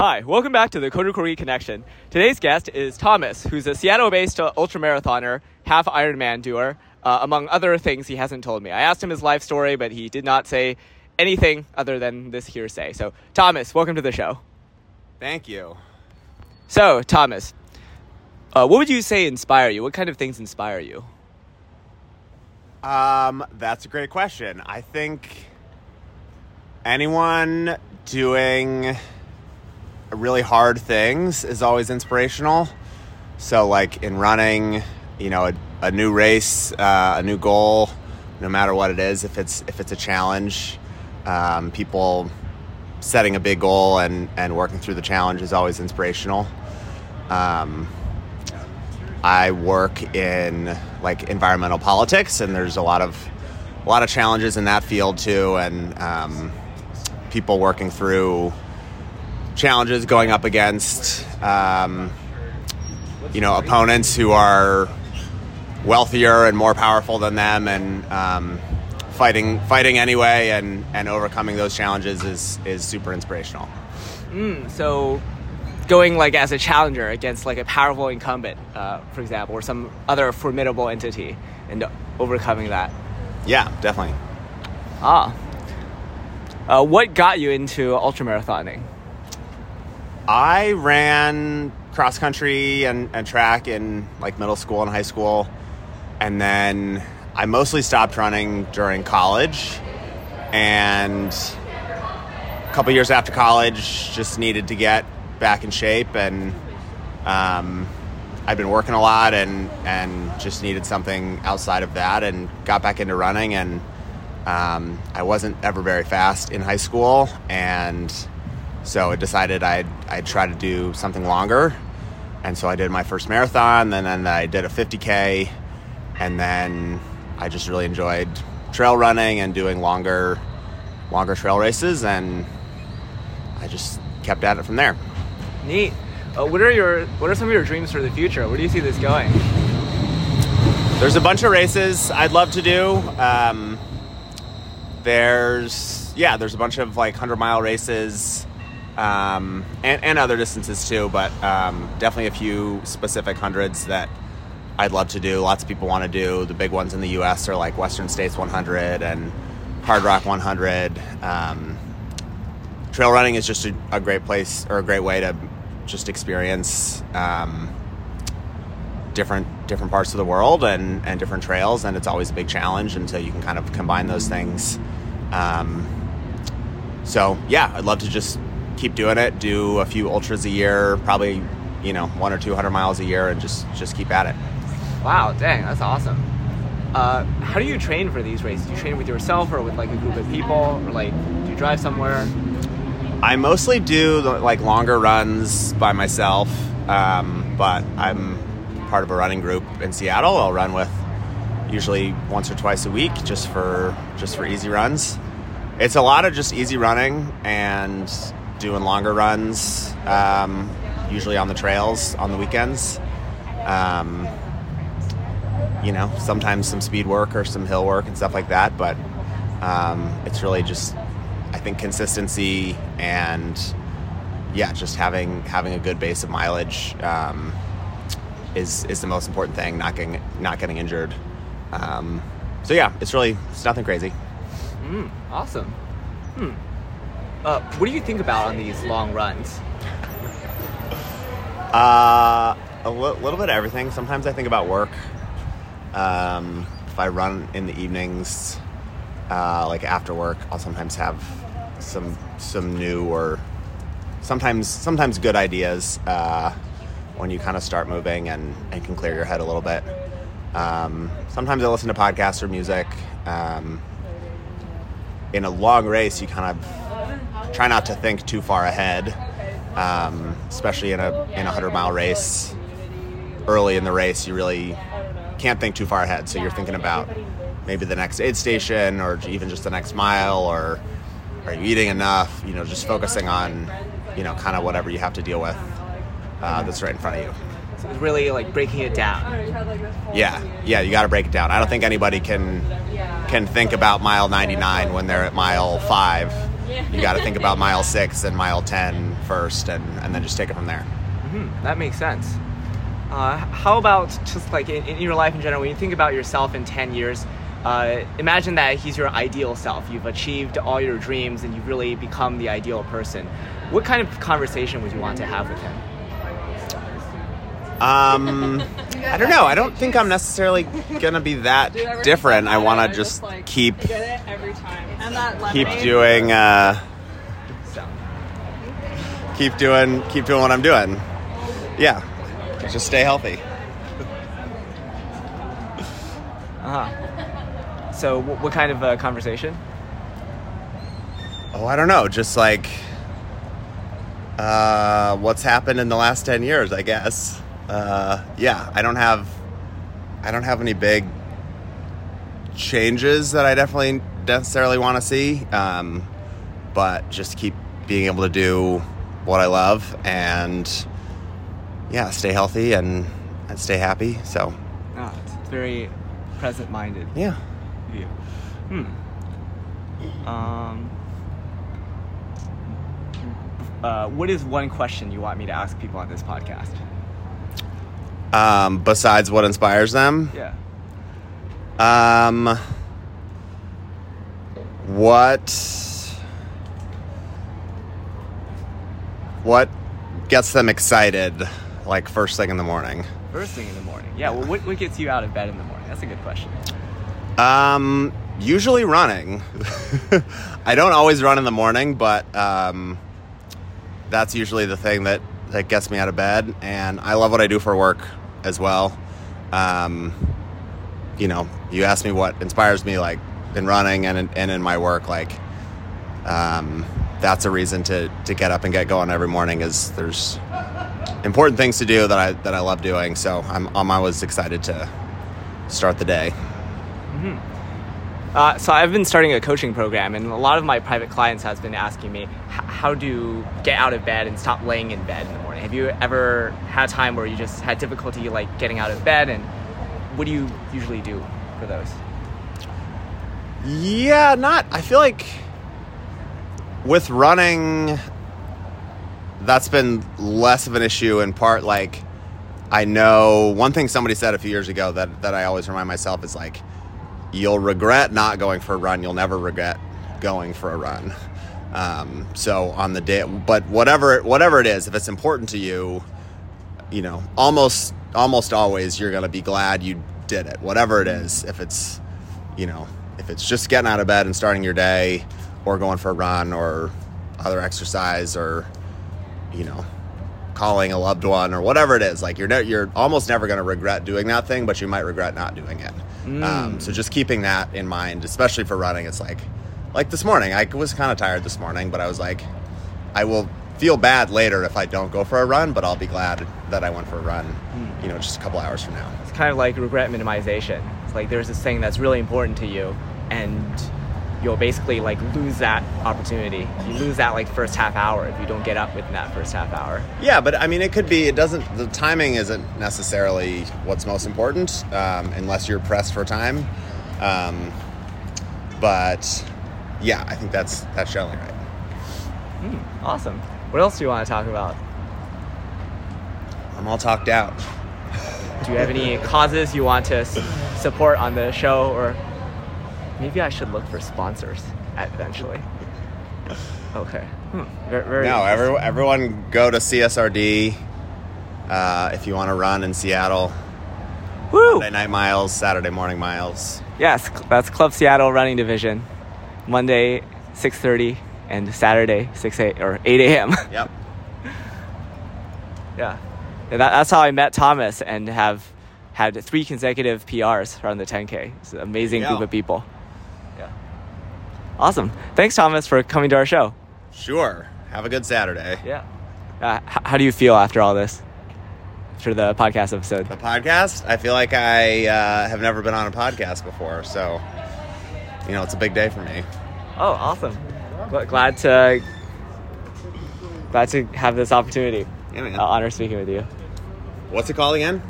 Hi, welcome back to the Koru Connection. Today's guest is Thomas, who's a Seattle-based uh, ultramarathoner, half Ironman doer, uh, among other things he hasn't told me. I asked him his life story, but he did not say anything other than this hearsay. So, Thomas, welcome to the show. Thank you. So, Thomas, uh, what would you say inspire you? What kind of things inspire you? Um, that's a great question. I think anyone doing really hard things is always inspirational. So, like in running, you know, a, a new race, uh, a new goal, no matter what it is, if it's if it's a challenge, um, people setting a big goal and and working through the challenge is always inspirational. Um, I work in like environmental politics, and there's a lot of a lot of challenges in that field too, and um, people working through challenges, going up against um, you know opponents who are wealthier and more powerful than them, and um, fighting fighting anyway, and and overcoming those challenges is is super inspirational. Mm, so, going like as a challenger against like a powerful incumbent, uh, for example, or some other formidable entity, and overcoming that. Yeah, definitely. Ah. Uh, what got you into ultramarathoning? I ran cross country and, and track in like middle school and high school. And then I mostly stopped running during college. And a couple years after college, just needed to get back in shape. And um, I'd been working a lot and, and just needed something outside of that and got back into running. And um, I wasn't ever very fast in high school. And so I decided I'd, I'd try to do something longer. And so I did my first marathon, and then I did a 50K, and then I just really enjoyed trail running and doing longer, longer trail races, and I just kept at it from there. Neat. Uh, what are your What are some of your dreams for the future? Where do you see this going? There's a bunch of races I'd love to do. Um, there's yeah, there's a bunch of like hundred mile races um, and, and other distances too, but um, definitely a few specific hundreds that I'd love to do. Lots of people want to do. The big ones in the U.S. are like Western States 100 and Hardrock 100. Um, trail running is just a, a, great place or a great way to just experience um, different different parts of the world and, and different trails, and it's always a big challenge until you can kind of combine those things. Um, so yeah, I'd love to just keep doing it. Do a few ultras a year, probably you know one or two hundred miles a year, and just just keep at it. Wow, dang, that's awesome. Uh, how do you train for these races? Do you train with yourself or with like a group of people, or like do you drive somewhere? I mostly do like longer runs by myself, um, but I'm part of a running group in Seattle. I'll run with usually once or twice a week, just for just for easy runs. It's a lot of just easy running and doing longer runs, um, usually on the trails on the weekends. Um, you know, sometimes some speed work or some hill work and stuff like that, but um, it's really just, I think, consistency and yeah, just having having a good base of mileage um, is is the most important thing. Not getting not getting injured. Um, so yeah, it's really it's nothing crazy. Mm, awesome. Hmm. Uh, what do you think about on these long runs? Uh, a little bit of everything. Sometimes I think about work. Um, if I run in the evenings, uh, like after work, I'll sometimes have some some new or sometimes sometimes good ideas uh, when you kind of start moving and, and can clear your head a little bit. Um, sometimes I listen to podcasts or music. Um, in a long race, you kind of try not to think too far ahead, um, especially in a in a hundred mile race. Early in the race, you really can't think too far ahead, so you're thinking about maybe the next aid station or even just the next mile, or are you eating enough? You know, just focusing on you know kind of whatever you have to deal with uh, that's right in front of you. So it's really like breaking it down. Yeah, yeah, you got to break it down. I don't think anybody can can think about mile 99 when they're at mile five. You got to think about mile six and mile 10 first, and, and then just take it from there. Mm-hmm. That makes sense. Uh, how about just like in, in, your life in general, when you think about yourself in 10 years, uh, imagine that he's your ideal self. You've achieved all your dreams and you've really become the ideal person. What kind of conversation would you want to have with him? Um, I don't know. I don't think I'm necessarily gonna be that different. I want to just keep keep doing uh, keep doing keep doing what I'm doing. Yeah, just stay healthy. Uh huh. So, what, what kind of uh, conversation? Oh, I don't know. Just like uh, what's happened in the last ten years, I guess uh, yeah, I don't have I don't have any big changes that I definitely necessarily want to see, um, but just keep being able to do what I love and yeah, stay healthy and, and stay happy. So, oh, it's very present minded. Yeah. View. Hmm. Um. Uh, what is one question you want me to ask people on this podcast? Um, besides what inspires them? Yeah. Um, what what gets them excited like first thing in the morning? First thing in the morning. Yeah, well what, what gets you out of bed in the morning? That's a good question. Um, usually running. I don't always run in the morning, but um, that's usually the thing that that gets me out of bed and I love what I do for work as well. Um, you know, you asked me what inspires me, like in running and in, and in my work, like um, that's a reason to to get up and get going every morning. Is there's important things to do that I that I love doing, so I'm I'm always excited to start the day. Mm-hmm. Uh, so I've been starting a coaching program, and a lot of my private clients has been asking me how to get out of bed and stop laying in bed in the morning. Have you ever had a time where you just had difficulty like getting out of bed, and what do you usually do for those? Yeah, not. I feel like with running, that's been less of an issue. In part, like I know one thing somebody said a few years ago that that I always remind myself is like you'll regret not going for a run. You'll never regret going for a run. Um, so on the day, but whatever whatever it is, if it's important to you, you know, almost almost always you're gonna be glad you did it. Whatever it is, if it's you know, if it's just getting out of bed and starting your day, or going for a run, or other exercise, or you know, calling a loved one, or whatever it is, like you're ne- you're almost never gonna regret doing that thing, but you might regret not doing it. Mm. Um, so just keeping that in mind, especially for running, it's like, like this morning, I was kind of tired this morning, but I was like, I will feel bad later if I don't go for a run, but I'll be glad that I went for a run, mm. you know, just a couple hours from now. It's kind of like regret minimization. It's like there's this thing that's really important to you, and you'll basically like lose that opportunity. You lose that like first half hour if you don't get up within that first half hour. Yeah, but I mean, it could be. It doesn't. The timing isn't necessarily what's most important, um, unless you're pressed for time. Um, but yeah, I think that's that's generally right. Mm, awesome. What else do you want to talk about? I'm all talked out. do you have any causes you want to support on the show or Maybe I should look for sponsors eventually. Okay. Hmm. Very, very no, every, everyone go to CSRD uh, if you want to run in Seattle. Woo! Monday night miles, Saturday morning miles. Yes, that's Club Seattle Running Division. Monday, 6.30 and Saturday, 6 8 or 8 a.m. Yep. yeah. That, that's how I met Thomas and have had three consecutive PRs around the 10K. It's an amazing group of people. Yeah. Awesome. Thanks, Thomas, for coming to our show. Sure. Have a good Saturday. Yeah. Uh, h- how do you feel after all this? After the podcast episode? The podcast? I feel like I uh, have never been on a podcast before, so you know it's a big day for me. Oh, awesome! Glad to glad to have this opportunity. Yeah, man. Uh, honor speaking with you. What's it called again?